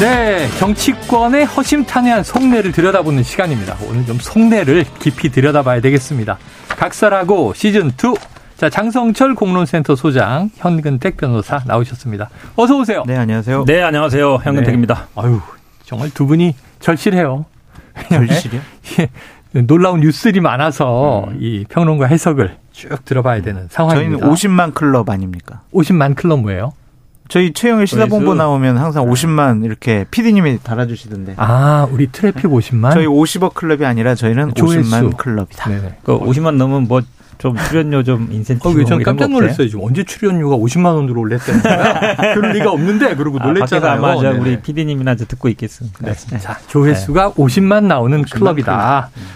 네, 정치권의 허심탄회한 속내를 들여다보는 시간입니다. 오늘 좀 속내를 깊이 들여다봐야 되겠습니다. 각설하고 시즌 2. 자, 장성철 공론센터 소장, 현근택 변호사 나오셨습니다. 어서 오세요. 네, 안녕하세요. 네, 안녕하세요. 현근택입니다. 네. 아유, 정말 두 분이 절실해요. 절실이요? 예, 놀라운 뉴스들이 많아서 음. 이 평론가 해석을 쭉 들어봐야 되는 상황입니다. 저희는 50만 클럽 아닙니까? 50만 클럽 뭐예요? 저희 최영일 시사본부 나오면 항상 50만 이렇게 PD님이 달아주시던데. 아, 우리 트래픽 50만? 저희 50억 클럽이 아니라 저희는 조회수. 50만 클럽이다. 네네. 그 50만 넘으면 뭐 좀 출연료 좀 인센티브 어, 전 깜짝 놀랐어요. 지금 언제 출연료가 50만 원으로 올랐다는 거야? 그럴 리가 없는데 그러고 놀랬잖아요. 아, 네 우리 PD님이나 듣고 있겠습니다. 네. 자, 조회수가 네. 50만 나오는 50만 클럽이다. 클럽.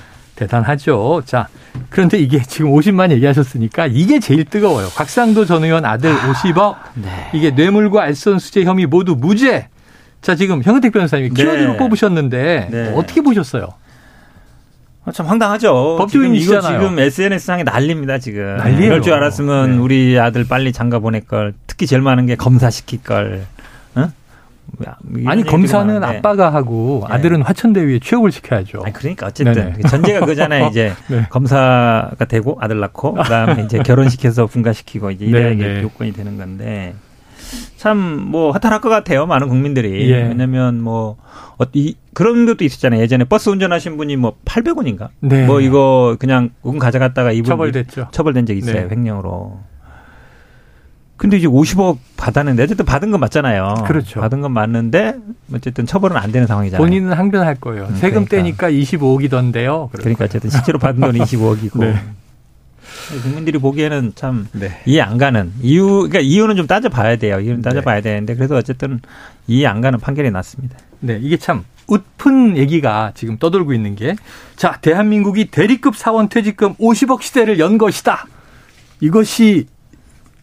대단하죠. 자, 그런데 이게 지금 50만 얘기하셨으니까 이게 제일 뜨거워요. 곽상도 전 의원 아들 아, 50억. 네. 이게 뇌물과 알선 수재 혐의 모두 무죄. 자, 지금 현근택 변호사님이 네. 키워드로 뽑으셨는데 네. 어떻게 보셨어요? 아, 참 황당하죠. 법조인이시잖아요. 지금 SNS 상에 난립니다, 지금. 난리예요. 이럴 줄 알았으면 네. 우리 아들 빨리 장가 보낼 걸. 특히 제일 많은 게 검사 시킬 걸. 아니 검사는 아빠가 하고 네. 아들은 화천대유에 취업을 시켜야죠. 아니, 그러니까 어쨌든 네네. 전제가 그잖아요. 이제 네. 검사가 되고 아들 낳고 그다음에 이제 결혼시켜서 분가시키고 이제 이래야 이게 요건이 되는 건데 참 뭐 허탈할 것 같아요. 많은 국민들이 예. 왜냐하면 뭐 어, 이, 그런 것도 있었잖아요. 예전에 버스 운전하신 분이 뭐 800원인가? 네. 뭐 이거 그냥 운 가져갔다가 이분 처벌됐죠. 처벌된 적 있어요. 네. 횡령으로. 근데 이제 50억 받았는데 어쨌든 받은 건 맞잖아요. 그렇죠. 받은 건 맞는데 어쨌든 처벌은 안 되는 상황이잖아요. 본인은 항변할 거예요. 음, 세금 그러니까. 떼니까 25억이던데요. 그러니까 어쨌든 실제로 받은 돈이 25억이고. 네. 국민들이 보기에는 참 네. 이해 안 가는 이유 그러니까 이유는 좀 따져봐야 돼요. 이유는 네. 따져봐야 네. 되는데 그래도 어쨌든 이해 안 가는 판결이 났습니다. 네, 이게 참 웃픈 얘기가 지금 떠돌고 있는 게 자, 대한민국이 대리급 사원 퇴직금 50억 시대를 연 것이다. 이것이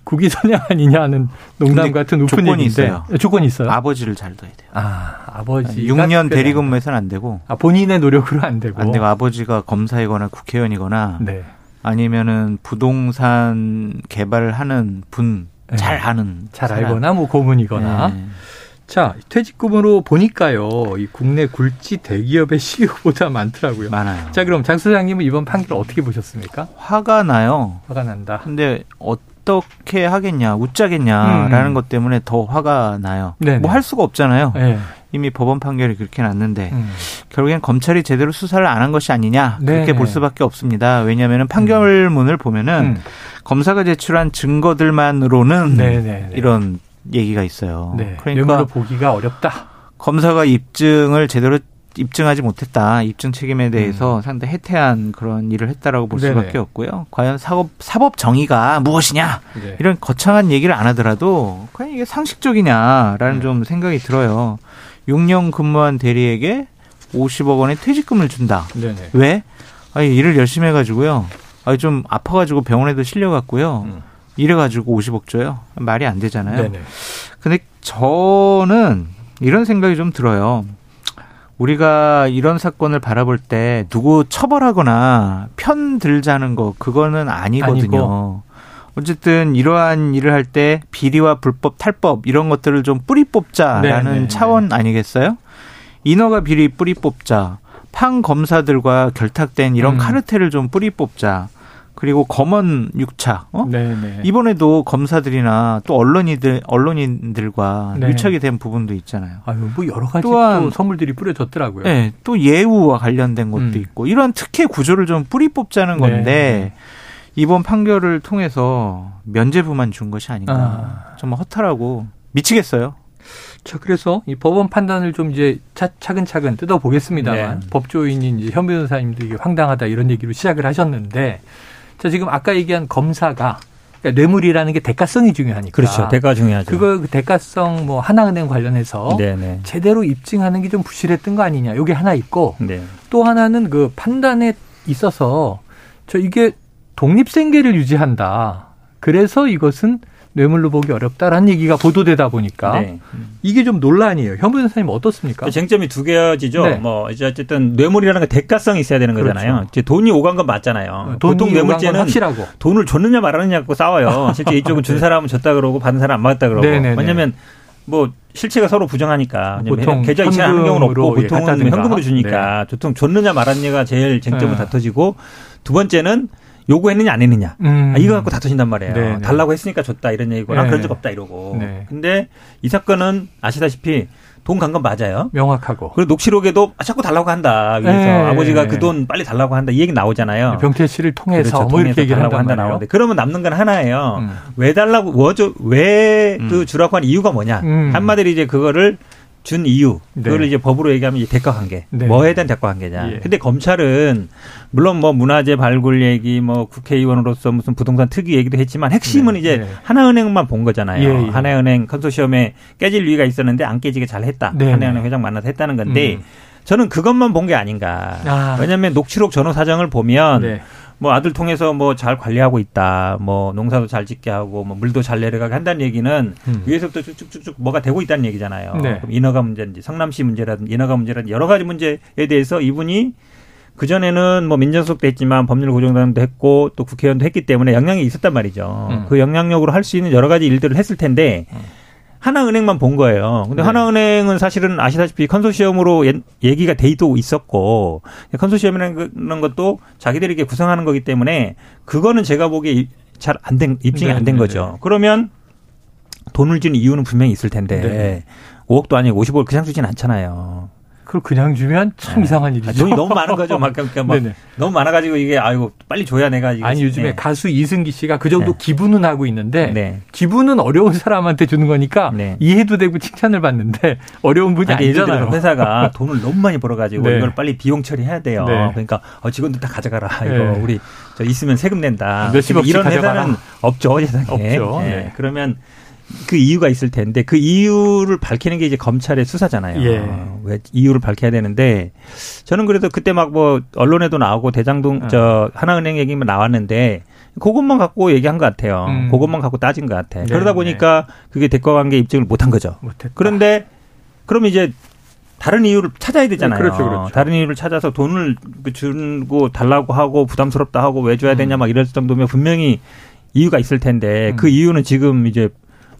국위 선양 아니냐는 농담 같은 높은 조건이 있어요. 조건이 있어요. 아버지를 잘 둬야 돼요. 아, 아버지 6년 대리근무해서는 안 되고. 아, 본인의 노력으로 안 되고. 안 되고 아버지가 검사이거나 국회의원이거나 네. 아니면은 부동산 개발을 하는 분 네. 잘 아는 잘 알거나 뭐 고문이거나. 네. 자, 퇴직금으로 보니까요. 이 국내 굴지 대기업의 CEO보다 많더라고요. 많아요. 자, 그럼 장 소장님은 이번 판결 어떻게 보셨습니까? 화가 나요. 화가 난다. 근데 어 어떻게 하겠냐, 웃자겠냐라는 음. 것 때문에 더 화가 나요. 뭐 할 수가 없잖아요. 네. 이미 법원 판결이 그렇게 났는데 음. 결국엔 검찰이 제대로 수사를 안 한 것이 아니냐 그렇게 네볼 수밖에 없습니다. 왜냐하면 판결문을 보면은 음. 검사가 제출한 증거들만으로는 네네네. 이런 얘기가 있어요. 네. 그러니까 보기가 어렵다. 검사가 입증을 제대로 입증하지 못했다. 입증 책임에 대해서 음. 상당히 해태한 그런 일을 했다라고 볼 네네. 수밖에 없고요. 과연 사법 사법 정의가 무엇이냐 네. 이런 거창한 얘기를 안 하더라도 과연 이게 상식적이냐라는 네. 좀 생각이 들어요. 6년 근무한 대리에게 50억 원의 퇴직금을 준다. 네네. 왜? 아니 일을 열심히 해가지고요. 아니 좀 아파가지고 병원에도 실려갔고요. 음. 이래가지고 50억 줘요. 말이 안 되잖아요. 네네. 근데 저는 이런 생각이 좀 들어요. 우리가 이런 사건을 바라볼 때 누구 처벌하거나 편 들자는 거 그거는 아니거든요. 아니고. 어쨌든 이러한 일을 할 때 비리와 불법 탈법 이런 것들을 좀 뿌리 뽑자라는 네네. 네, 차원 네. 아니겠어요? 인허가 비리 뿌리 뽑자. 판 검사들과 결탁된 이런 음. 카르텔을 좀 뿌리 뽑자. 그리고 검언 6차. 어? 네네. 이번에도 검사들이나 또 언론인들 언론인들과 네. 밀착이 된 부분도 있잖아요. 아유, 뭐 여러 가지 또한 또 선물들이 뿌려졌더라고요. 네, 또 예우와 관련된 것도 음. 있고 이런 특혜 구조를 좀 뿌리 뽑자는 건데 네. 이번 판결을 통해서 면죄부만 준 것이 아닌가. 아. 정말 허탈하고 미치겠어요. 자, 그래서 이 법원 판단을 좀 이제 차, 차근차근 뜯어보겠습니다만 네. 법조인인 이제 현 변호사님도 이게 황당하다 이런 얘기로 시작을 하셨는데 자, 지금 아까 얘기한 검사가 그러니까 뇌물이라는 게 대가성이 중요하니까. 그렇죠. 대가 중요하죠. 그거 그 대가성 뭐 하나은행 관련해서 네네. 제대로 입증하는 게 좀 부실했던 거 아니냐. 여기 하나 있고 네. 또 하나는 그 판단에 있어서 저 이게 독립 생계를 유지한다. 그래서 이것은 뇌물로 보기 어렵다라는 얘기가 보도되다 보니까 네. 이게 좀 논란이에요. 현무 선생님 어떻습니까? 그 쟁점이 두 개지죠. 네. 뭐 이제 어쨌든 뇌물이라는 게 대가성이 있어야 되는 그렇죠. 거잖아요. 이제 돈이 오간 건 맞잖아요. 어, 보통 뇌물죄는 확실하고. 돈을 줬느냐 말았느냐 갖고 싸워요. 실제 이쪽은 준 네. 사람은 줬다 그러고 받은 사람 안 받았다 그러고. 네네네. 왜냐면 뭐 실체가 서로 부정하니까 보통 계좌 이체하는 경우는 없고 보통은 현금으로 주니까 네. 보통 줬느냐 말았느냐가 제일 쟁점을 네. 다퉈지고 두 번째는 요구했느냐 안 했느냐 음. 아, 이거 갖고 다투신단 말이에요. 네, 네. 달라고 했으니까 줬다 이런 얘기거나 네. 그런 적 없다 이러고. 네. 근데 이 사건은 아시다시피 돈 간 건 맞아요. 명확하고. 그리고 녹취록에도 아, 자꾸 달라고 한다. 그래서 네. 아버지가 그 돈 빨리 달라고 한다. 이 얘기 나오잖아요. 병태 씨를 통해서 그렇죠. 뭐 이렇게 달라고 한다 나오는데 그러면 남는 건 하나예요. 음. 왜 달라고 뭐죠? 왜그 음. 주라고 한 이유가 뭐냐? 음. 한마디로 이제 그거를 준 이유 네. 이제 법으로 얘기하면 대가 관계 네. 뭐에 대한 대가 관계냐. 예. 근데 검찰은 물론 뭐 문화재 발굴 얘기 뭐 국회의원으로서 무슨 부동산 특위 얘기도 했지만 핵심은 네. 이제 네. 하나은행만 본 거잖아요. 예, 예. 하나은행 컨소시엄에 깨질 위기가 있었는데 안 깨지게 잘 했다. 네, 하나은행 네. 회장 만나서 했다는 건데 음. 저는 그것만 본 게 아닌가. 아. 왜냐하면 녹취록 전후 사정을 보면 네. 뭐 아들 통해서 뭐 잘 관리하고 있다. 뭐 농사도 잘 짓게 하고 뭐 물도 잘 내려가게 한다는 얘기는 음. 위에서부터 쭉쭉쭉 뭐가 되고 있다는 얘기잖아요. 네. 그럼 인허가 문제인지 성남시 문제라든지 인허가 문제라든지 여러 가지 문제에 대해서 이분이 그 전에는 뭐 민정수석도 했지만 법률 고정단도 했고 또 국회의원도 했기 때문에 영향이 있었단 말이죠. 음. 그 영향력으로 할 수 있는 여러 가지 일들을 했을 텐데 음. 하나은행만 본 거예요. 근데 네. 하나은행은 사실은 아시다시피 컨소시엄으로 얘기가 돼있도 있었고 컨소시엄이라는 것도 자기들이 이렇게 구성하는 거기 때문에 그거는 제가 보기에 잘 안 된 입증이 안된 네, 네, 거죠. 네. 그러면 돈을 준 이유는 분명히 있을 텐데 네. 5억도 아니고 50억을 그냥 주진 않잖아요. 그걸 그냥 주면 참 네. 이상한 일이죠. 돈이 너무 많은 거죠. 막 그러니까 막 너무 많아가지고 이게 아이고 빨리 줘야 내가 이게 아니 요즘에 네. 가수 이승기 씨가 그 정도 네. 기부는 하고 있는데 네. 기부는 어려운 사람한테 주는 거니까 네. 이해도 되고 칭찬을 받는데 어려운 분이 아니, 아니잖아요. 회사가 돈을 너무 많이 벌어가지고 네. 이걸 빨리 비용 처리해야 돼요. 그러니까 어, 직원들 다 가져가라. 이거 우리 저 있으면 세금 낸다. 몇십억 이런 가져가라. 회사는 없죠 세상에. 없죠. 그러면 그 이유가 있을 텐데 그 이유를 밝히는 게 이제 검찰의 수사잖아요. 예. 왜 이유를 밝혀야 되는데 저는 그래도 그때 막 뭐 언론에도 나오고 대장동 어. 저 하나은행 얘기만 나왔는데 그것만 갖고 얘기한 것 같아요. 음. 그것만 갖고 따진 것 같아. 네, 그러다 보니까 네. 그게 대가 관계 입증을 못 한 거죠. 못했다. 그런데 그럼 이제 다른 이유를 찾아야 되잖아요. 그렇죠, 그렇죠. 다른 이유를 찾아서 돈을 주고 달라고 하고 부담스럽다 하고 왜 줘야 되냐 막 이럴 정도면 분명히 이유가 있을 텐데 음. 그 이유는 지금 이제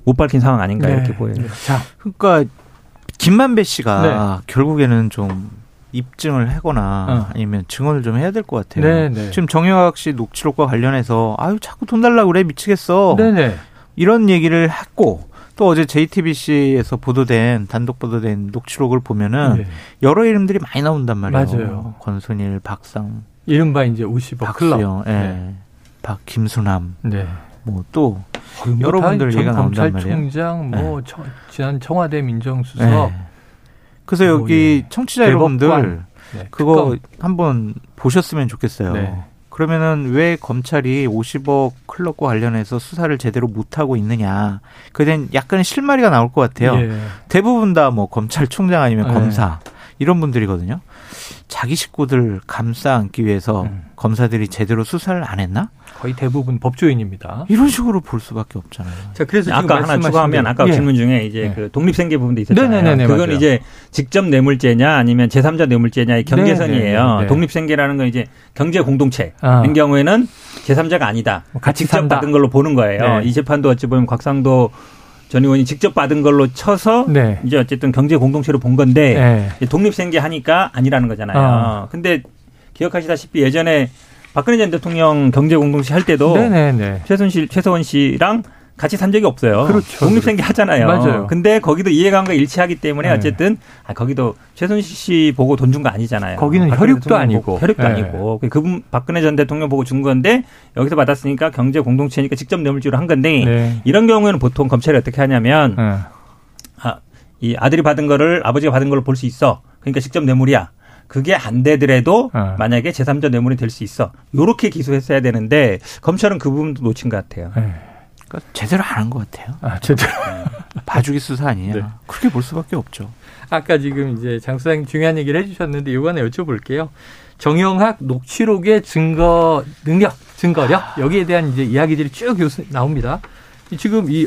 못 밝힌 상황 아닌가 네. 이렇게 보여요. 네. 자, 그러니까 김만배 씨가 네. 결국에는 좀 입증을 하거나 어. 아니면 증언을 좀 해야 될 것 같아요. 네, 네. 지금 정영학 씨 녹취록과 관련해서 아유 자꾸 돈 달라고 그래 미치겠어. 네네. 네. 이런 얘기를 했고 또 어제 JTBC에서 보도된 단독 보도된 녹취록을 보면은 네. 여러 이름들이 많이 나온단 말이에요. 맞아요. 권순일, 박상, 이른바 이제 50억 박수영, 예. 네. 박 김수남, 네. 뭐또 뭐 여러분들 얘기가 나온단 말이에요. 검찰총장, 뭐 네. 지난 청와대 민정수석. 네. 그래서 뭐 여기 예. 청취자 여러분들 네. 그거 한번 보셨으면 좋겠어요. 네. 그러면은 왜 검찰이 50억 클럽과 관련해서 수사를 제대로 못 하고 있느냐? 그에 대한 약간의 실마리가 나올 것 같아요. 예. 대부분 다 뭐 검찰총장 아니면 네. 검사 이런 분들이거든요. 자기 식구들 감싸 안기 위해서 음. 검사들이 제대로 수사를 안 했나? 거의 대부분 법조인입니다. 이런 식으로 볼 수밖에 없잖아요. 자, 그래서 아까 하나 추가하면 아까 예. 질문 중에 이제 네. 그 독립생계 부분도 있었잖아요. 네네네, 그건 맞아요. 이제 직접 뇌물죄냐 아니면 제3자 뇌물죄냐의 경계선이에요. 네네네. 독립생계라는 건 이제 경제 공동체인 아. 경우에는 제3자가 아니다. 뭐 같이 직접 산다. 받은 걸로 보는 거예요. 네. 이 재판도 어찌 보면 곽상도 전 의원이 직접 받은 걸로 쳐서 네. 이제 어쨌든 경제 공동체로 본 건데 네. 독립생계 하니까 아니라는 거잖아요. 어. 근데 기억하시다시피 예전에 박근혜 전 대통령 경제 공동체 할 때도 네네네. 최순실 최서원 씨랑 같이 산 적이 없어요. 그렇죠. 독립생계 하잖아요. 맞아요. 근데 거기도 이해관계가 일치하기 때문에 네. 어쨌든 아, 거기도 최순실 씨 보고 돈 준 거 아니잖아요. 거기는 혈육도 아니고. 혈육도 네. 아니고. 그 그분 박근혜 전 대통령 보고 준 건데 여기서 받았으니까 경제 공동체니까 직접 뇌물주로 한 건데 네. 이런 경우에는 보통 검찰이 어떻게 하냐면 네. 아, 이 아들이 받은 거를 아버지가 받은 걸로 볼 수 있어. 그러니까 직접 뇌물이야. 그게 안 되더라도 어. 만약에 제3자 뇌물이 될 수 있어. 요렇게 기소했어야 되는데 검찰은 그 부분도 놓친 것 같아요. 네. 그러니까 제대로 안 한 것 같아요. 아, 제대로. 봐주기 수사 아니냐. 네. 그렇게 볼 수밖에 없죠. 아까 지금 이제 장 수장님 중요한 얘기를 해주셨는데 이거 하나 여쭤볼게요. 정영학 녹취록의 증거 능력, 증거력 여기에 대한 이제 이야기들이 쭉 나옵니다. 지금 이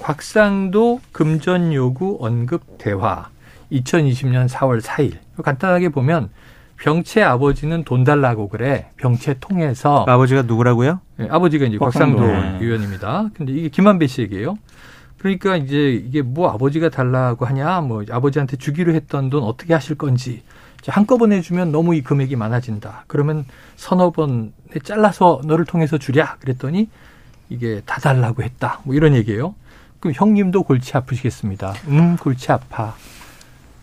곽상도 금전 요구 언급 대화 2020년 4월 4일 간단하게 보면 병채 아버지는 돈 달라고 그래. 병채 통해서 아버지가 누구라고요? 네, 아버지가 이제 곽상도, 네. 의원입니다. 근데 이게 김한배 씨 얘기예요. 그러니까 이제 이게 뭐 아버지가 달라고 하냐, 뭐 아버지한테 주기로 했던 돈 어떻게 하실 건지 한꺼번에 주면 너무 이 금액이 많아진다. 그러면 서너 번에 잘라서 너를 통해서 주랴. 그랬더니 이게 다 달라고 했다. 뭐 이런 얘기예요. 그럼 형님도 골치 아프시겠습니다. 음, 골치 아파.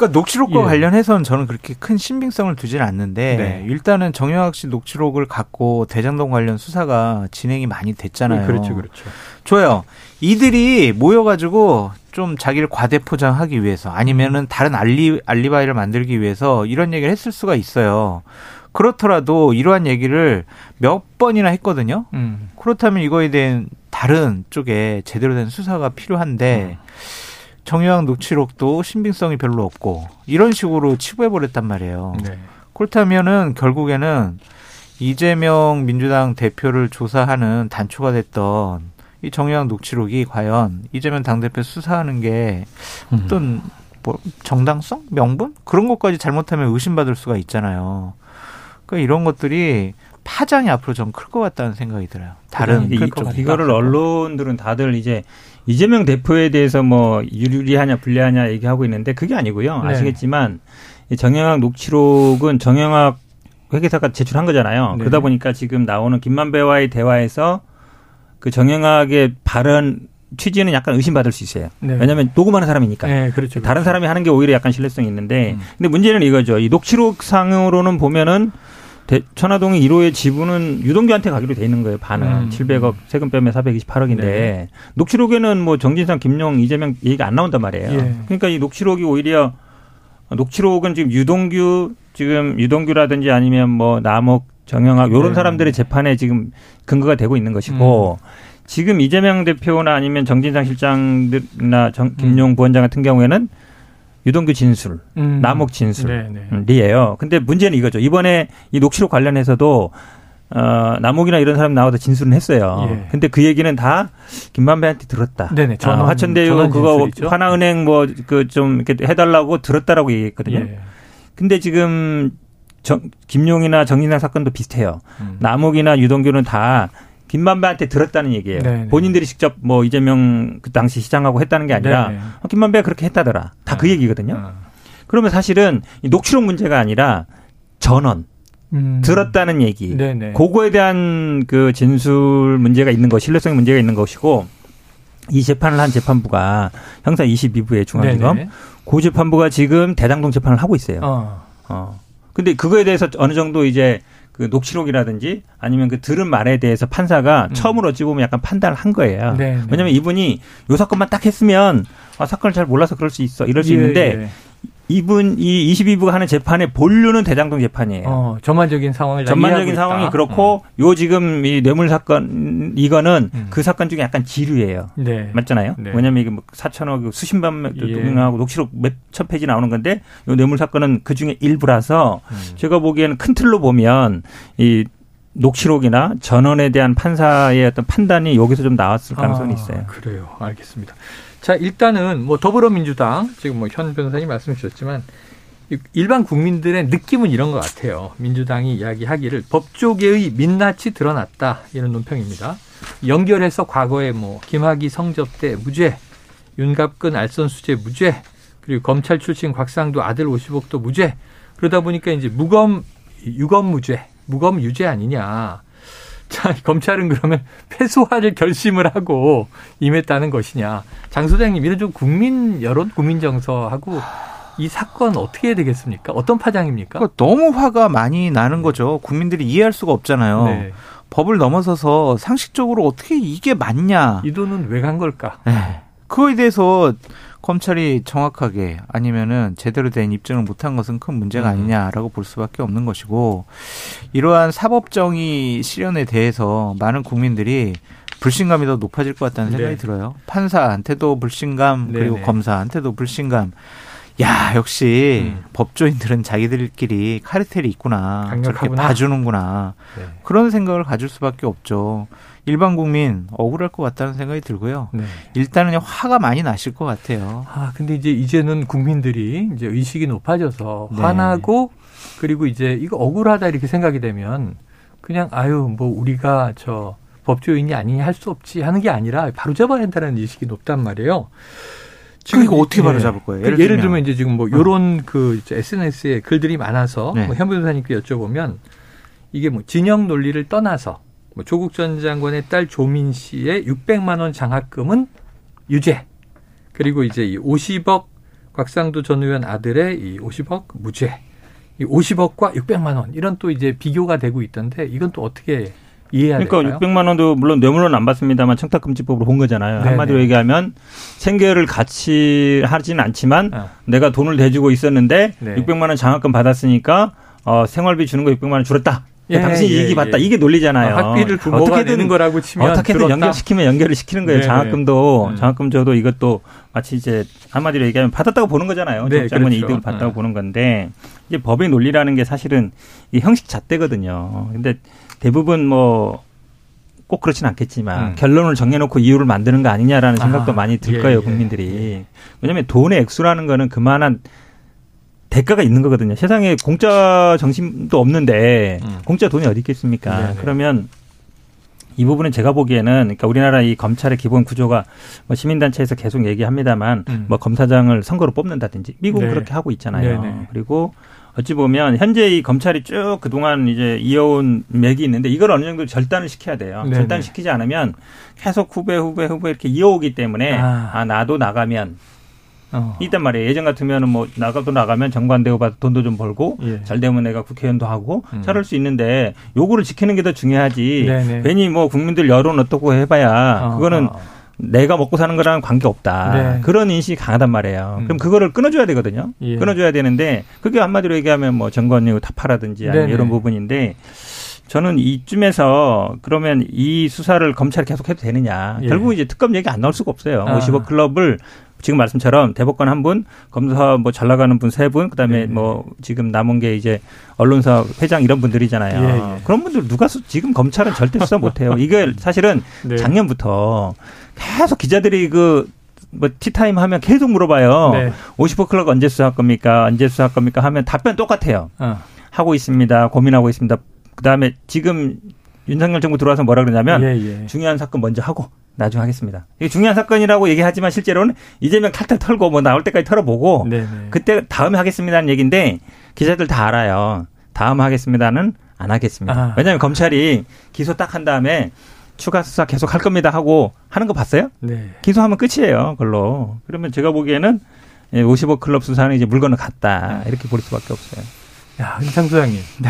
그러니까 녹취록과 예. 관련해서는 저는 그렇게 큰 신빙성을 두지는 않는데 네. 일단은 정영학 씨 녹취록을 갖고 대장동 관련 수사가 진행이 많이 됐잖아요. 네, 그렇죠, 그렇죠. 좋아요. 이들이 모여가지고 좀 자기를 과대 포장하기 위해서 아니면은 다른 알리 알리바이를 만들기 위해서 이런 얘기를 했을 수가 있어요. 그렇더라도 이러한 얘기를 몇 번이나 했거든요. 음. 그렇다면 이거에 대한 다른 쪽에 제대로 된 수사가 필요한데. 음. 정유학 녹취록도 신빙성이 별로 없고 이런 식으로 치부해 버렸단 말이에요. 네. 그렇다면은 결국에는 이재명 민주당 대표를 조사하는 단초가 됐던 이 정유학 녹취록이 과연 이재명 당대표 수사하는 게 음. 어떤 뭐 정당성, 명분 그런 것까지 잘못하면 의심받을 수가 있잖아요. 그러니까 이런 것들이 파장이 앞으로 좀 클 것 같다는 생각이 들어요. 다른 이, 이거를 언론들은 다들 이제 이재명 대표에 대해서 뭐 유리하냐 불리하냐 얘기하고 있는데 그게 아니고요. 네. 아시겠지만 정영학 녹취록은 정영학 회계사가 제출한 거잖아요. 네. 그러다 보니까 지금 나오는 김만배와의 대화에서 그 정영학의 발언 취지는 약간 의심받을 수 있어요. 네. 왜냐하면 녹음하는 사람이니까. 네, 그렇죠. 다른 그렇죠. 사람이 하는 게 오히려 약간 신뢰성이 있는데, 음. 근데 문제는 이거죠. 이 녹취록 상으로는 보면은 천화동의 1호의 지분은 유동규한테 가기로 돼 있는 거예요. 반은 음. 700억 세금 빼면 428억인데 네. 녹취록에는 뭐 정진상, 김용, 이재명 얘기가 안 나온단 말이에요. 예. 그러니까 이 녹취록이 오히려 녹취록은 지금 유동규 지금 유동규라든지 아니면 뭐 남욱, 정영학 요런 네. 사람들의 재판에 지금 근거가 되고 있는 것이고 음. 지금 이재명 대표나 아니면 정진상 실장들이나 정, 김용 음. 부원장 같은 경우에는 유동규 진술, 음. 남욱 진술이에요. 네, 네. 근데 문제는 이거죠. 이번에 이 녹취록 관련해서도 어, 남욱이나 이런 사람 나와서 진술은 했어요. 예. 근데 그 얘기는 다 김만배한테 들었다. 네네. 전원, 어, 화천대유 그거 하나은행 뭐 그 좀 이렇게 해달라고 들었다라고 얘기했거든요. 예. 근데 지금 정, 김용이나 정인상 사건도 비슷해요. 음. 남욱이나 유동규는 다 김만배한테 들었다는 얘기예요. 네네. 본인들이 직접 뭐 이재명 그 당시 시장하고 했다는 게 아니라 어, 김만배가 그렇게 했다더라. 다그 네. 얘기거든요. 어. 그러면 사실은 이 녹취록 문제가 아니라 전원 음. 들었다는 얘기. 네네. 그거에 대한 그 진술 문제가 있는 것, 신뢰성 문제가 있는 것이고 이 재판을 한 재판부가 형사 22부의 중앙지검 네네. 고 재판부가 지금 대장동 재판을 하고 있어요. 어. 어. 근데 그거에 대해서 어느 정도 이제 그 녹취록이라든지 아니면 그 들은 말에 대해서 판사가 음. 처음으로 어찌 보면 약간 판단을 한 거예요. 네, 네. 왜냐하면 이분이 요 사건만 딱 했으면 아, 사건을 잘 몰라서 그럴 수 있어 이럴 수 예, 있는데 예. 이분 이 22부가 하는 재판의 본류는 대장동 재판이에요. 어, 전반적인 상황을 전반적인 상황이 있다. 그렇고 음. 요 지금 이 뇌물 사건 이거는 음. 그 사건 중에 약간 지류예요. 네. 맞잖아요. 네. 왜냐하면 이게 뭐 4천억 수십만 명하고 예. 녹취록 몇천 페이지 나오는 건데 요 뇌물 사건은 그 중에 일부라서 음. 제가 보기에는 큰 틀로 보면 이 녹취록이나 전원에 대한 판사의 어떤 판단이 여기서 좀 나왔을 가능성이 아, 있어요. 그래요. 알겠습니다. 자, 일단은 뭐 더불어민주당 지금 뭐 현 변호사님 말씀 주셨지만 일반 국민들의 느낌은 이런 것 같아요. 민주당이 이야기하기를 법조계의 민낯이 드러났다 이런 논평입니다. 연결해서 과거에 뭐 김학의 성접대 무죄, 윤갑근 알선 수재 무죄, 그리고 검찰 출신 곽상도 아들 50억도 무죄. 그러다 보니까 이제 무검 유검 무죄, 무검 유죄 아니냐. 자, 검찰은 그러면 패소화를 결심을 하고 임했다는 것이냐. 장 소장님, 이런 좀 국민 여론, 국민 정서하고 이 사건 어떻게 해야 되겠습니까? 어떤 파장입니까? 그러니까 너무 화가 많이 나는 거죠. 국민들이 이해할 수가 없잖아요. 네. 법을 넘어서서 상식적으로 어떻게 이게 맞냐. 이 돈은 왜 간 걸까? 네. 그거에 대해서 검찰이 정확하게 아니면은 제대로 된 입증을 못한 것은 큰 문제가 음. 아니냐라고 볼 수밖에 없는 것이고 이러한 사법정의 실현에 대해서 많은 국민들이 불신감이 더 높아질 것 같다는 생각이 네. 들어요. 판사한테도 불신감 그리고 네네. 검사한테도 불신감. 야 역시 음. 법조인들은 자기들끼리 카르텔이 있구나 강력하구나. 저렇게 봐주는구나 네. 그런 생각을 가질 수밖에 없죠. 일반 국민 억울할 것 같다는 생각이 들고요. 네. 일단은 화가 많이 나실 것 같아요. 아 근데 이제 이제는 국민들이 이제 의식이 높아져서 네. 화나고 그리고 이제 이거 억울하다 이렇게 생각이 되면 그냥 아유 뭐 우리가 저 법조인이 아니니 할 수 없지 하는 게 아니라 바로 잡아야 한다는 의식이 높단 말이에요. 지금 이거 어떻게 바로 잡을 거예요? 예를, 예를 들면 이제 지금 뭐 요런 어. 그 SNS에 글들이 많아서 네. 뭐 현 변호사님께 여쭤보면 이게 뭐 진영 논리를 떠나서 뭐 조국 전 장관의 딸 조민 씨의 600만 원 장학금은 유죄. 그리고 이제 이 50억 곽상도 전 의원 아들의 이 50억 무죄. 이 50억과 600만 원 이런 또 이제 비교가 되고 있던데 이건 또 어떻게 이해해야 그러니까 될까요? 600만 원도 물론 뇌물은 안 받습니다만 청탁금지법으로 본 거잖아요. 네네. 한마디로 얘기하면 생계를 같이 하지는 않지만 어. 내가 돈을 대주고 있었는데 네. 600만 원 장학금 받았으니까 어, 생활비 주는 거 600만 원 줄었다. 예, 당신이 예, 이익이 봤다. 예. 이게 논리잖아요. 아, 학비를 부모가 내는 거라고 치면 어떻게든 들었다? 연결시키면 연결을 시키는 거예요. 네네. 장학금도 음. 장학금 줘도 이것도 마치 이제 한마디로 얘기하면 받았다고 보는 거잖아요. 네, 장관이 그렇죠. 이득을 봤다고 네. 보는 건데 이제 법의 논리라는 게 사실은 이 형식 잣대거든요. 근데 대부분 뭐 꼭 그렇진 않겠지만 음. 결론을 정해놓고 이유를 만드는 거 아니냐라는 생각도 아, 많이 들 예, 거예요 예, 국민들이 예. 왜냐하면 돈의 액수라는 거는 그만한 대가가 있는 거거든요. 세상에 공짜 정신도 없는데 음. 공짜 돈이 어디 있겠습니까? 네네. 그러면 이 부분은 제가 보기에는 그러니까 우리나라 이 검찰의 기본 구조가 뭐 시민단체에서 계속 얘기합니다만 음. 뭐 검사장을 선거로 뽑는다든지 미국은 네. 그렇게 하고 있잖아요. 네네. 그리고 어찌 보면 현재 이 검찰이 쭉 그동안 이제 이어온 맥이 있는데 이걸 어느 정도 절단을 시켜야 돼요. 네네. 절단시키지 않으면 계속 후배 후배 후배 이렇게 이어오기 때문에 아, 아 나도 나가면 어. 있단 말이에요. 예전 같으면은 뭐 나가도 나가면 정관 대우받아 돈도 좀 벌고 예. 잘 되면 내가 국회의원도 하고 음. 잘할 수 있는데 요거를 지키는 게 더 중요하지. 네네. 괜히 뭐 국민들 여론 어떻고 해봐야 어. 그거는 어. 내가 먹고 사는 거랑 관계 없다. 네. 그런 인식이 강하단 말이에요. 음. 그럼 그거를 끊어줘야 되거든요. 예. 끊어줘야 되는데 그게 한마디로 얘기하면 뭐 정권이 타파라든지 아니면 이런 부분인데 저는 이쯤에서 그러면 이 수사를 검찰이 계속 해도 되느냐. 예. 결국 이제 특검 얘기 안 나올 수가 없어요. 아. 50억 클럽을 지금 말씀처럼 대법관 한 분, 검사 뭐 잘 나가는 분 세 분, 그다음에 네. 뭐 지금 남은 게 이제 언론사 회장 이런 분들이잖아요. 예, 예. 그런 분들 누가 수, 지금 검찰은 절대 수사 못 해요. 이게 사실은 네. 작년부터 계속 기자들이 그뭐 티타임 하면 계속 물어봐요. 네. 50억 클럽 언제 수사할 겁니까? 언제 수사할 겁니까? 하면 답변 똑같아요. 어. 하고 있습니다. 고민하고 있습니다. 그다음에 지금 윤석열 정부 들어와서 뭐라 그러냐면 예, 예. 중요한 사건 먼저 하고 나중에 하겠습니다. 이게 중요한 사건이라고 얘기하지만 실제로는 이재명 탈탈 털고 뭐 나올 때까지 털어보고 네네. 네. 그때 다음에 하겠습니다는 얘기인데 기자들 다 알아요. 다음 하겠습니다는 안 하겠습니다. 아. 왜냐하면 검찰이 기소 딱 한 다음에 추가 수사 계속 할 겁니다 하고 하는 거 봤어요? 네. 기소하면 끝이에요. 그걸로. 그러면 제가 보기에는 55 예, 클럽 수사는 이제 물건을 갔다 이렇게 볼 수밖에 없어요. 야, 이상 소장님. 네.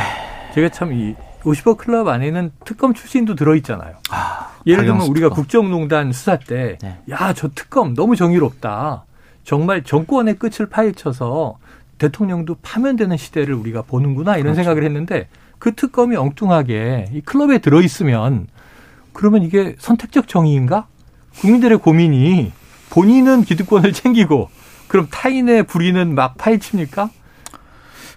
제가 참이 50억 클럽 안에는 특검 출신도 들어있잖아요. 아, 예를 들면 우리가 특검. 국정농단 수사 때, 네. 야, 저 특검 너무 정의롭다. 정말 정권의 끝을 파헤쳐서 대통령도 파면되는 시대를 우리가 보는구나 이런 그렇죠. 생각을 했는데 그 특검이 엉뚱하게 이 클럽에 들어있으면 그러면 이게 선택적 정의인가? 국민들의 고민이 본인은 기득권을 챙기고 그럼 타인의 불의는 막 파헤칩니까?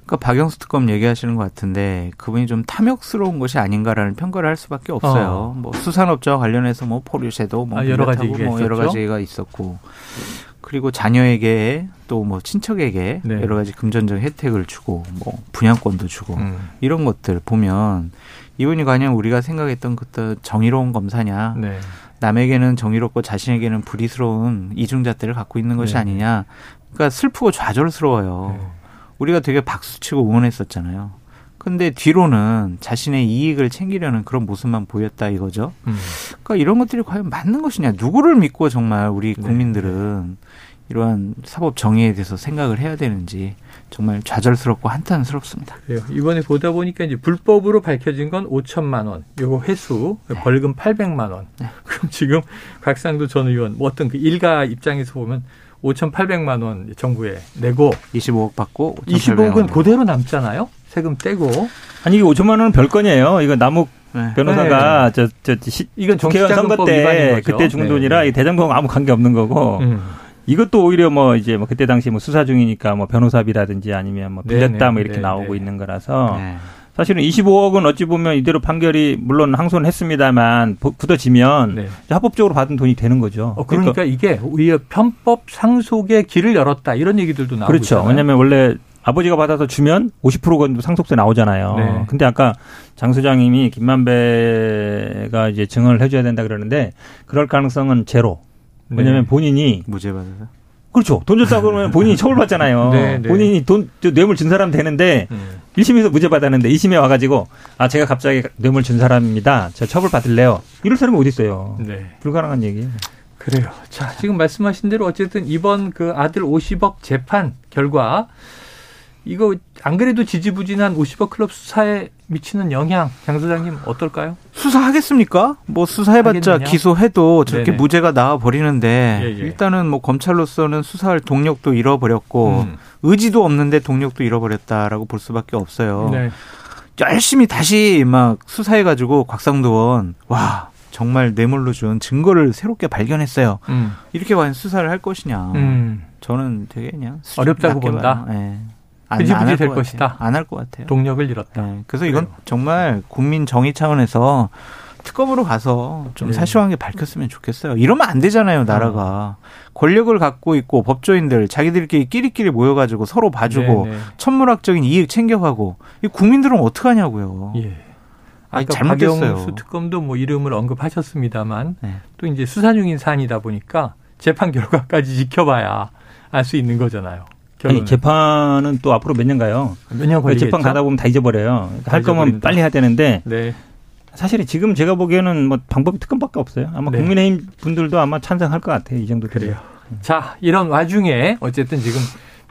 그러니까 박영수 특검 얘기하시는 것 같은데 그분이 좀 탐욕스러운 것이 아닌가라는 평가를 할 수밖에 없어요. 어. 뭐 수산업자와 관련해서 뭐 포류제도 뭐 아, 여러 가지 뭐 여러 가지가 있었고 그리고 자녀에게 또 뭐 친척에게 네. 여러 가지 금전적 혜택을 주고 뭐 분양권도 주고 음. 이런 것들 보면 이분이 과연 우리가 생각했던 그때 정의로운 검사냐 네. 남에게는 정의롭고 자신에게는 불의스러운 이중잣대를 갖고 있는 것이 네. 아니냐 그러니까 슬프고 좌절스러워요. 네. 우리가 되게 박수치고 응원했었잖아요. 근데 뒤로는 자신의 이익을 챙기려는 그런 모습만 보였다 이거죠. 음. 그러니까 이런 것들이 과연 맞는 것이냐? 누구를 믿고 정말 우리 네. 국민들은 네. 이러한 사법 정의에 대해서 생각을 해야 되는지 정말 좌절스럽고 한탄스럽습니다. 그래요. 이번에 보다 보니까 이제 불법으로 밝혀진 건 5천만 원, 요거 회수 네. 벌금 800만 원. 네. 그럼 지금 각상도 전 의원 뭐 어떤 그 일가 입장에서 보면 5,800만 원 정부에 내고 25억 받고 25억은 그대로 남잖아요. 세금 떼고. 아니 이게 5천만 원은 별건이에요. 이거 남욱 네. 변호사가 네. 저, 저, 시, 이건 국회의원 선거 때 그때 중돈이라 네. 대장동 아무 관계 없는 거고 음. 이것도 오히려 뭐 이제 뭐 그때 당시 뭐 수사 중이니까 뭐 변호사비라든지 아니면 뭐 빌렸다 네, 뭐 이렇게 나오고 있는 거라서 사실은 25억은 어찌 보면 이대로 판결이 물론 항소는 했습니다만 굳어지면 네. 합법적으로 받은 돈이 되는 거죠. 어, 그러니까, 그러니까, 이게 오히려 편법 상속의 길을 열었다 이런 얘기들도 나오고 그렇죠. 있잖아요. 왜냐하면 원래 아버지가 받아서 주면 50%건 상속세 나오잖아요. 네. 근데 아까 장 소장님이 김만배가 이제 증언을 해줘야 된다 그러는데 그럴 가능성은 제로. 왜냐하면 네. 본인이 무죄 받아서 그렇죠. 돈 줬다고 그러면 본인이 처벌받잖아요. 네, 네. 본인이 돈, 뇌물 준 사람 되는데, 음. 1심에서 무죄 받았는데, 2심에 와가지고, 아, 제가 갑자기 뇌물 준 사람입니다. 저 처벌 받을래요. 이럴 사람이 어디 있어요. 네. 불가능한 얘기예요. 그래요. 자, 지금 말씀하신 대로 어쨌든 이번 그 아들 50억 재판 결과, 이거 안 그래도 지지부진한 50억 클럽 수사에 미치는 영향, 장 소장님 어떨까요? 수사하겠습니까? 뭐 수사해봤자 하겠느냐? 기소해도 저렇게 네네. 무죄가 나와 버리는데 예, 예. 일단은 뭐 검찰로서는 수사할 동력도 잃어버렸고 음. 의지도 없는데 동력도 잃어버렸다라고 볼 수밖에 없어요. 네. 열심히 다시 막 수사해가지고 곽상도원 와 정말 뇌물로 준 증거를 새롭게 발견했어요. 음. 이렇게 과연 수사를 할 것이냐? 음. 저는 되게 그냥 어렵다고 본다. 네. 흐지부지 될 것이다. 안 할 것 같아요. 동력을 잃었다. 네. 그래서 이건 그래요. 정말 국민 정의 차원에서 특검으로 가서 좀 네. 사실관계 밝혔으면 좋겠어요. 이러면 안 되잖아요, 나라가. 어. 권력을 갖고 있고 법조인들 자기들끼리 끼리끼리 모여가지고 서로 봐주고 네, 네. 천문학적인 이익 챙겨가고 이 국민들은 어떡 하냐고요. 예. 아니, 잘못됐어요. 수 특검도 뭐 이름을 언급하셨습니다만 네. 또 이제 수사 중인 사안이다 보니까 재판 결과까지 지켜봐야 알 수 있는 거잖아요. 아니, 재판은 또 앞으로 몇 년 가요. 몇 년 걸리겠죠. 재판 가다 보면 다 잊어버려요. 다할 거면 잊어버린다. 빨리 해야 되는데. 네. 사실 지금 제가 보기에는 뭐 방법이 특검밖에 없어요. 아마 네. 국민의힘 분들도 아마 찬성할 것 같아요. 이 정도 그래요. 자, 이런 와중에 어쨌든 지금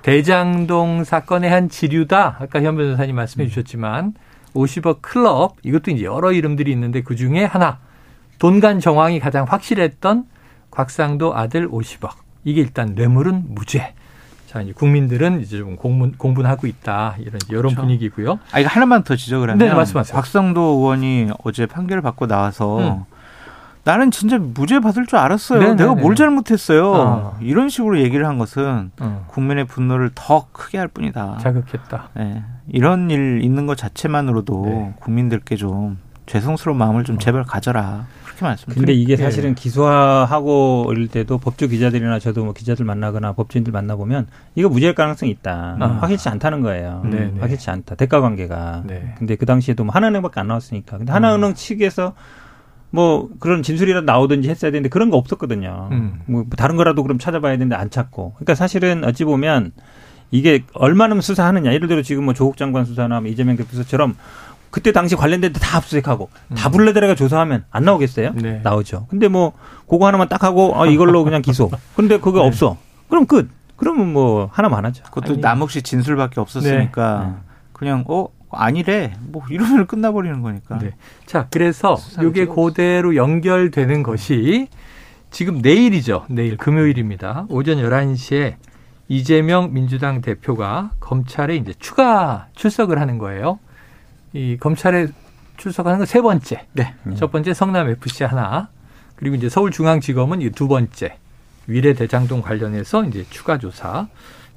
대장동 사건의 한 지류다. 아까 현 변호사님 말씀해 주셨지만 50억 클럽 이것도 이제 여러 이름들이 있는데 그 중에 하나 돈간 정황이 가장 확실했던 곽상도 아들 50억. 이게 일단 뇌물은 무죄. 자, 이제 국민들은 이제 좀 공분, 공분하고 있다. 이런 이런 그렇죠. 분위기고요. 아, 이거 하나만 더 지적을 하면 네, 말씀하세요. 박성도 의원이 어제 판결을 받고 나와서 음. 나는 진짜 무죄 받을 줄 알았어요. 네네네. 내가 뭘 잘못했어요. 어. 이런 식으로 얘기를 한 것은 어. 국민의 분노를 더 크게 할 뿐이다. 자극했다. 네. 이런 일 있는 것 자체만으로도 네. 국민들께 좀 죄송스러운 마음을 좀 어. 제발 가져라. 그렇게 말씀드립니다. 근데 이게 사실은 예. 기소하고 이럴 때도 법조 기자들이나 저도 뭐 기자들 만나거나 법조인들 만나보면 이거 무죄일 가능성이 있다. 아. 확실치 않다는 거예요. 음. 확실치 않다. 대가 관계가. 네. 근데 그 당시에도 뭐 하나은행밖에 안 나왔으니까. 근데 하나은행 음. 측에서 뭐 그런 진술이라도 나오든지 했어야 되는데 그런 거 없었거든요. 음. 뭐 다른 거라도 그럼 찾아봐야 되는데 안 찾고. 그러니까 사실은 어찌 보면 이게 얼마나 수사하느냐. 예를 들어 지금 뭐 조국 장관 수사나 뭐 이재명 대표 수사처럼 그때 당시 관련된 데 다 압수수색하고 음. 다 불러들여가 조사하면 안 나오겠어요? 네. 나오죠. 근데 뭐 그거 하나만 딱 하고 아, 이걸로 그냥 기소. 근데 그게 네. 없어. 그럼 끝. 그러면 뭐 하나만 하죠. 그것도 남없이 진술밖에 없었으니까 네. 그냥 어 아니래 뭐 이러면 끝나버리는 거니까. 네. 자 그래서 이게 그대로 연결되는 것이 지금 내일이죠. 내일 금요일입니다. 오전 11시에 이재명 민주당 대표가 검찰에 이제 추가 출석을 하는 거예요. 이 검찰에 출석하는 건 세 번째. 네. 첫 번째 성남 FC 하나. 그리고 이제 서울중앙지검은 두 번째. 위례 대장동 관련해서 이제 추가 조사.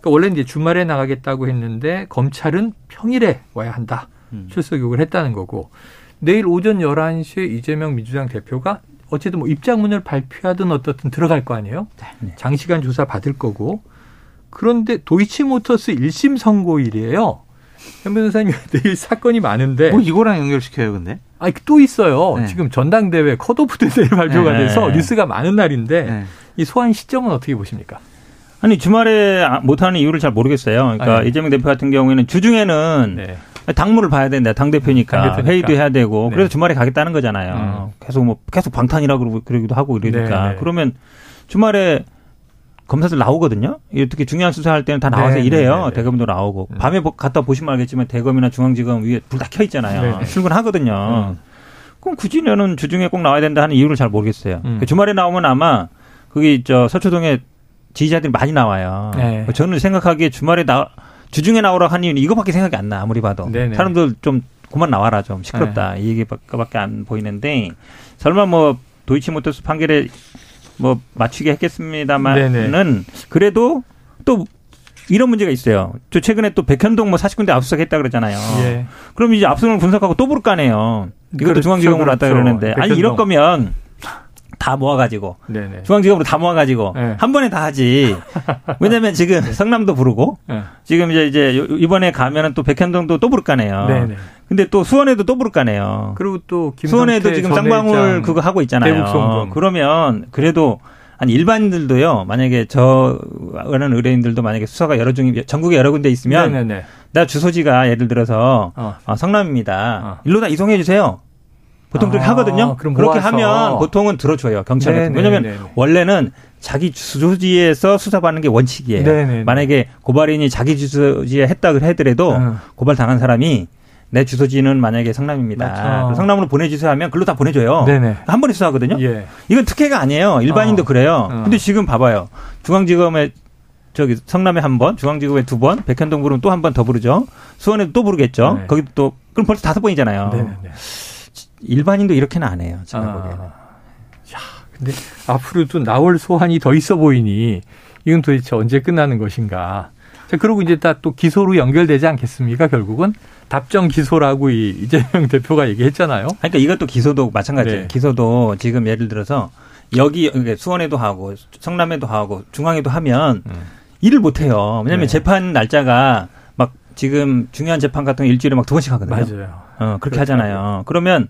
그러니까 원래 이제 주말에 나가겠다고 했는데 검찰은 평일에 와야 한다. 음. 출석 요구를 했다는 거고. 내일 오전 11시에 이재명 민주당 대표가 어쨌든 뭐 입장문을 발표하든 어떻든 들어갈 거 아니에요? 네. 장시간 조사 받을 거고. 그런데 도이치모터스 1심 선고일이에요. 현 변호사님 내일 사건이 많은데 뭐 이거랑 연결시켜요, 근데? 아니 또 있어요. 네. 지금 전당대회 컷오프 대회 발표가 네. 돼서 뉴스가 많은 날인데 네. 이 소환 시점은 어떻게 보십니까? 아니 주말에 못하는 이유를 잘 모르겠어요. 그러니까 네. 이재명 대표 같은 경우에는 주중에는 네. 당무를 봐야 된다. 당 대표니까 회의도 해야 되고 네. 그래서 주말에 가겠다는 거잖아요. 음. 계속 뭐 계속 방탄이라고 그러기도 하고 이러니까 그러면 주말에 검사들 나오거든요. 특히 중요한 수사할 때는 다 나와서 네, 일해요. 네, 네, 네. 대검도 나오고 음. 밤에 갔다 보시면 알겠지만 대검이나 중앙지검 위에 불 다 켜 있잖아요. 네, 네. 출근하거든요. 음. 그럼 굳이 너는 주중에 꼭 나와야 된다 하는 이유를 잘 모르겠어요. 음. 그 주말에 나오면 아마 거기 저 서초동에 지지자들이 많이 나와요. 네. 저는 생각하기에 주말에 나 주중에 나오라고 하는 이유는 이거밖에 생각이 안 나. 아무리 봐도 사람들 좀 그만 나와라 좀 시끄럽다 네. 이 얘기밖에 안 보이는데 설마 뭐 도이치모터스 판결에 뭐 맞추게 했겠습니다만은 그래도 또 이런 문제가 있어요. 저 최근에 또 백현동 뭐 40군데 압수수색했다 그러잖아요. 예. 그럼 이제 압수수색을 분석하고 또 부를 거 아니에요. 이것도 그렇죠, 중앙지검으로 그렇죠. 왔다 그러는데 백현동. 아니 이럴 거면 다 모아가지고 네네. 중앙지검으로 다 모아가지고 네. 한 번에 다 하지. 왜냐면 지금 성남도 부르고 네. 지금 이제 이제 이번에 가면은 또 백현동도 또 부를 거네요. 네네. 근데 또 수원에도 또 부를 거네요. 그리고 또 수원에도 지금 쌍방울 그거 하고 있잖아요. 그러면 그래도 아니 일반인들도요. 만약에 저라는 의뢰인들도 만약에 수사가 여러 중 전국에 여러 군데 있으면 네네네. 나 주소지가 예를 들어서 어. 어, 성남입니다. 어. 일로 다 이송해 주세요. 보통 그렇게 아, 하거든요. 그렇게 모아서. 하면 보통은 들어줘요 경찰에. 왜냐하면 원래는 자기 주소지에서 수사받는 게 원칙이에요. 네네네. 만약에 고발인이 자기 주소지에 했다고 해더라도 음. 고발 당한 사람이 내 주소지는 만약에 성남입니다. 성남으로 보내주세요 하면 글로 다 보내줘요. 네네. 한 번에 수사하거든요. 예. 이건 특혜가 아니에요. 일반인도 어. 그래요. 어. 근데 지금 봐봐요. 중앙지검에 저기 성남에 한 번, 중앙지검에 두 번, 백현동 부르면 또 한 번 더 부르죠. 수원에도 또 부르겠죠. 네. 거기도 또 그럼 벌써 다섯 번이잖아요. 네네. 일반인도 이렇게는 안 해요. 제가 아. 보기에는. 야, 근데 앞으로도 나올 소환이 더 있어 보이니 이건 도대체 언제 끝나는 것인가? 자, 그리고 이제 다 또 기소로 연결되지 않겠습니까? 결국은 답정 기소라고 이 이재명 대표가 얘기했잖아요. 그러니까 이것도 기소도 마찬가지예요. 네. 기소도 지금 예를 들어서 여기 수원에도 하고 성남에도 하고 중앙에도 하면 음. 일을 못 해요. 왜냐하면 네. 재판 날짜가 막 지금 중요한 재판 같은 거 일주일에 막 두 번씩 하거든요. 맞아요. 어, 그렇게 그렇죠. 하잖아요. 그러면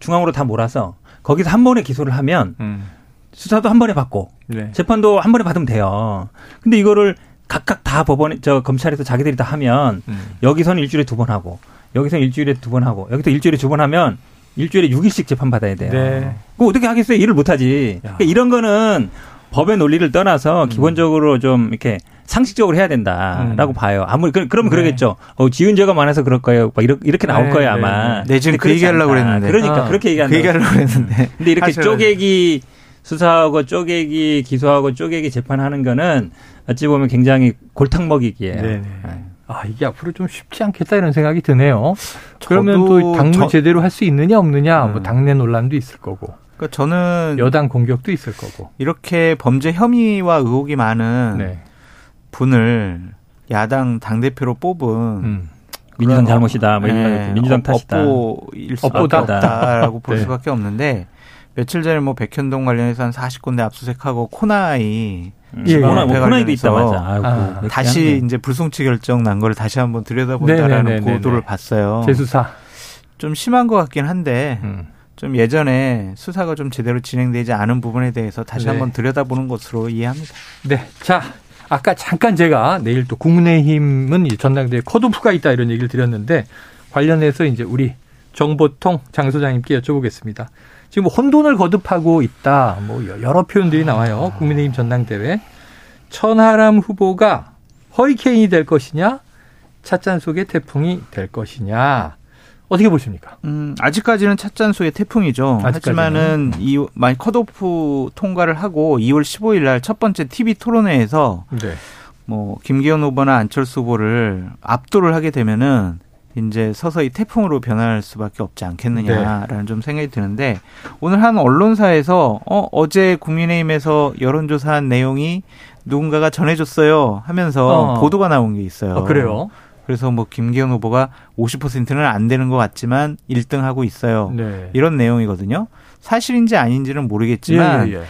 중앙으로 다 몰아서 거기서 한 번에 기소를 하면 음. 수사도 한 번에 받고 네. 재판도 한 번에 받으면 돼요. 근데 이거를 각각 다 법원에 저 검찰에서 자기들이 다 하면 음. 여기서는 일주일에 두 번 하고 여기서는 일주일에 두 번 하고 여기도 일주일에 두 번 하면 일주일에 6일씩 재판 받아야 돼요. 네. 그거 어떻게 하겠어요? 일을 못 하지. 그러니까 이런 거는 법의 논리를 떠나서 음. 기본적으로 좀 이렇게 상식적으로 해야 된다라고 음. 봐요. 아무리 그, 그럼 네. 그러겠죠. 어, 지은 죄가 많아서 그럴 거예요. 막 이렇게, 이렇게 나올 네, 거예요 아마. 네, 네 지금 그 얘기하려고 그랬는데. 그러니까 어, 그렇게 얘기한다. 그 얘기하려고 그랬는데. 근데 이렇게 쪼개기 수사하고 쪼개기 기소하고 쪼개기 재판하는 거는 어찌 보면 굉장히 골탕 먹이기예요. 네. 네. 아 이게 앞으로 좀 쉽지 않겠다 이런 생각이 드네요. 그러면 또 당무 저... 제대로 할 수 있느냐 없느냐, 뭐 음. 뭐 당내 논란도 있을 거고. 그러니까 저는 여당 공격도 있을 거고. 이렇게 범죄 혐의와 의혹이 많은 네. 분을 야당 당 대표로 뽑은 음. 민주당 잘못이다, 뭐 네. 민주당 탓이다, 업보일 수밖에 없다라고 볼 네. 수밖에 없는데 며칠 전에 뭐 백현동 관련해서 한 40군데 압수수색하고 코나이 음. 예, 코나, 뭐 코나이도 있다 맞아. 아이고, 아, 다시 이제 불송치 결정 난 거를 다시 한번 들여다본다라는 네네네네네. 보도를 봤어요. 재수사 좀 심한 것 같긴 한데 음. 좀 예전에 수사가 좀 제대로 진행되지 않은 부분에 대해서 다시 네. 한번 들여다보는 것으로 이해합니다. 네, 자 아까 잠깐 제가 내일 또 국민의힘은 전당대회 컷오프가 있다 이런 얘기를 드렸는데 관련해서 이제 우리 정보통 장 소장님께 여쭤보겠습니다. 지금 혼돈을 거듭하고 있다. 뭐 여러 표현들이 나와요. 국민의힘 전당대회. 천하람 후보가 허리케인이 될 것이냐, 찻잔 속의 태풍이 될 것이냐. 어떻게 보십니까? 음, 아직까지는 찻잔 속의 태풍이죠. 아직까지는. 하지만은 이 만약 컷오프 통과를 하고 2월 15일 날 첫 번째 TV 토론회에서 네. 뭐 김기현 후보나 안철수 후보를 압도를 하게 되면은 이제 서서히 태풍으로 변할 수밖에 없지 않겠느냐라는 네. 좀 생각이 드는데 오늘 한 언론사에서 어 어제 국민의힘에서 여론조사한 내용이 누군가가 전해줬어요 하면서 어. 보도가 나온 게 있어요. 어, 그래요? 그래서 뭐 김기현 후보가 50%는 안 되는 것 같지만 1등 하고 있어요. 네. 이런 내용이거든요. 사실인지 아닌지는 모르겠지만 예, 예, 예.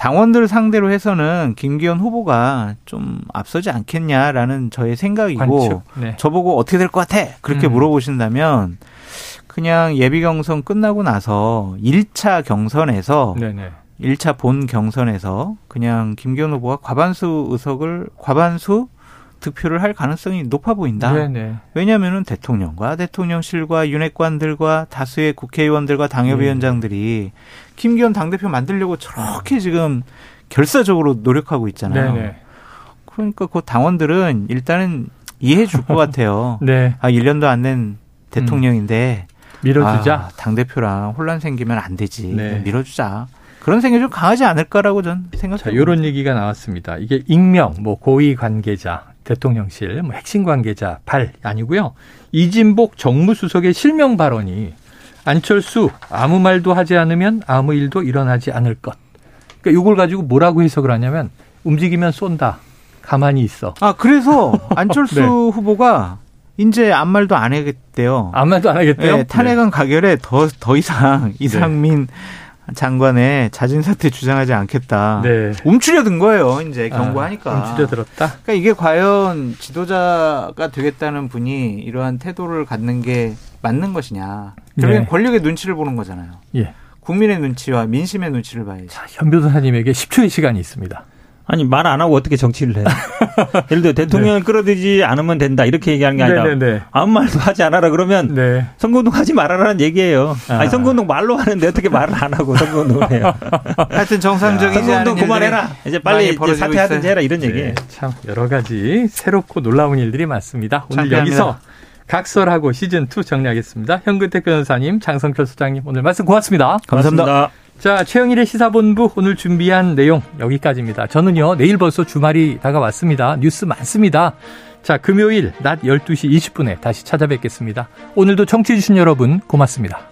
당원들 상대로 해서는 김기현 후보가 좀 앞서지 않겠냐라는 저의 생각이고 네. 저보고 어떻게 될 것 같아 그렇게 음. 물어보신다면 그냥 예비 경선 끝나고 나서 1차 경선에서 네네. 1차 본 경선에서 그냥 김기현 후보가 과반수 의석을 과반수 득표를 할 가능성이 높아 보인다. 네네. 왜냐하면은 대통령과 대통령실과 윤핵관들과 다수의 국회의원들과 당협위원장들이 네. 김기현 당대표 만들려고 저렇게 지금 결사적으로 노력하고 있잖아요. 네네. 그러니까 그 당원들은 일단은 이해해 줄 것 같아요. 네. 아, 1년도 안 된 대통령인데 음. 밀어주자. 아, 당대표랑 혼란 생기면 안 되지. 네. 밀어주자. 그런 생각이 좀 강하지 않을까라고 전 생각합니다. 자, 이런 얘기가 나왔습니다. 이게 익명, 뭐 고위 관계자 대통령실 뭐 핵심 관계자 발 아니고요. 이진복 정무수석의 실명 발언이 안철수 아무 말도 하지 않으면 아무 일도 일어나지 않을 것. 그러니까 이걸 가지고 뭐라고 해석을 하냐면 움직이면 쏜다. 가만히 있어. 아 그래서 안철수 네. 후보가 이제 아무 말도 안 하겠대요. 아무 말도 안 하겠대요. 네, 탄핵안 네. 가결에 더 더 이상 이상민 네. 장관의 자진 사퇴 주장하지 않겠다. 네. 움츠려든 거예요. 이제 아, 경고하니까. 아, 움츠려들었다. 그러니까 이게 과연 지도자가 되겠다는 분이 이러한 태도를 갖는 게 맞는 것이냐. 결국엔 네. 권력의 눈치를 보는 거잖아요. 예. 국민의 눈치와 민심의 눈치를 봐야지. 자, 현 변호사님에게 10초의 시간이 있습니다. 아니 말 안 하고 어떻게 정치를 해? 예를 들어 대통령을 네. 끌어들이지 않으면 된다 이렇게 얘기하는 게 아니라 네네네. 네, 네. 아무 말도 하지 않아라 그러면 네. 선거운동 하지 말아라는 얘기예요. 아. 아니 선거운동 말로 하는데 어떻게 말을 안 하고 선거운동을 해요? 하여튼 정상적이지 선거운동 그만해라. 이제 빨리 이제 사퇴하든지 해라 이런 얘기. 네, 참 여러 가지 새롭고 놀라운 일들이 많습니다. 오늘 창피합니다. 여기서 각설하고 시즌 2 정리하겠습니다. 현근택 변호사님, 장성철 소장님 오늘 말씀 고맙습니다. 감사합니다. 고맙습니다. 자, 최영일의 시사본부 오늘 준비한 내용 여기까지입니다. 저는요, 내일 벌써 주말이 다가왔습니다. 뉴스 많습니다. 자, 금요일 낮 12시 20분에 다시 찾아뵙겠습니다. 오늘도 청취해주신 여러분 고맙습니다.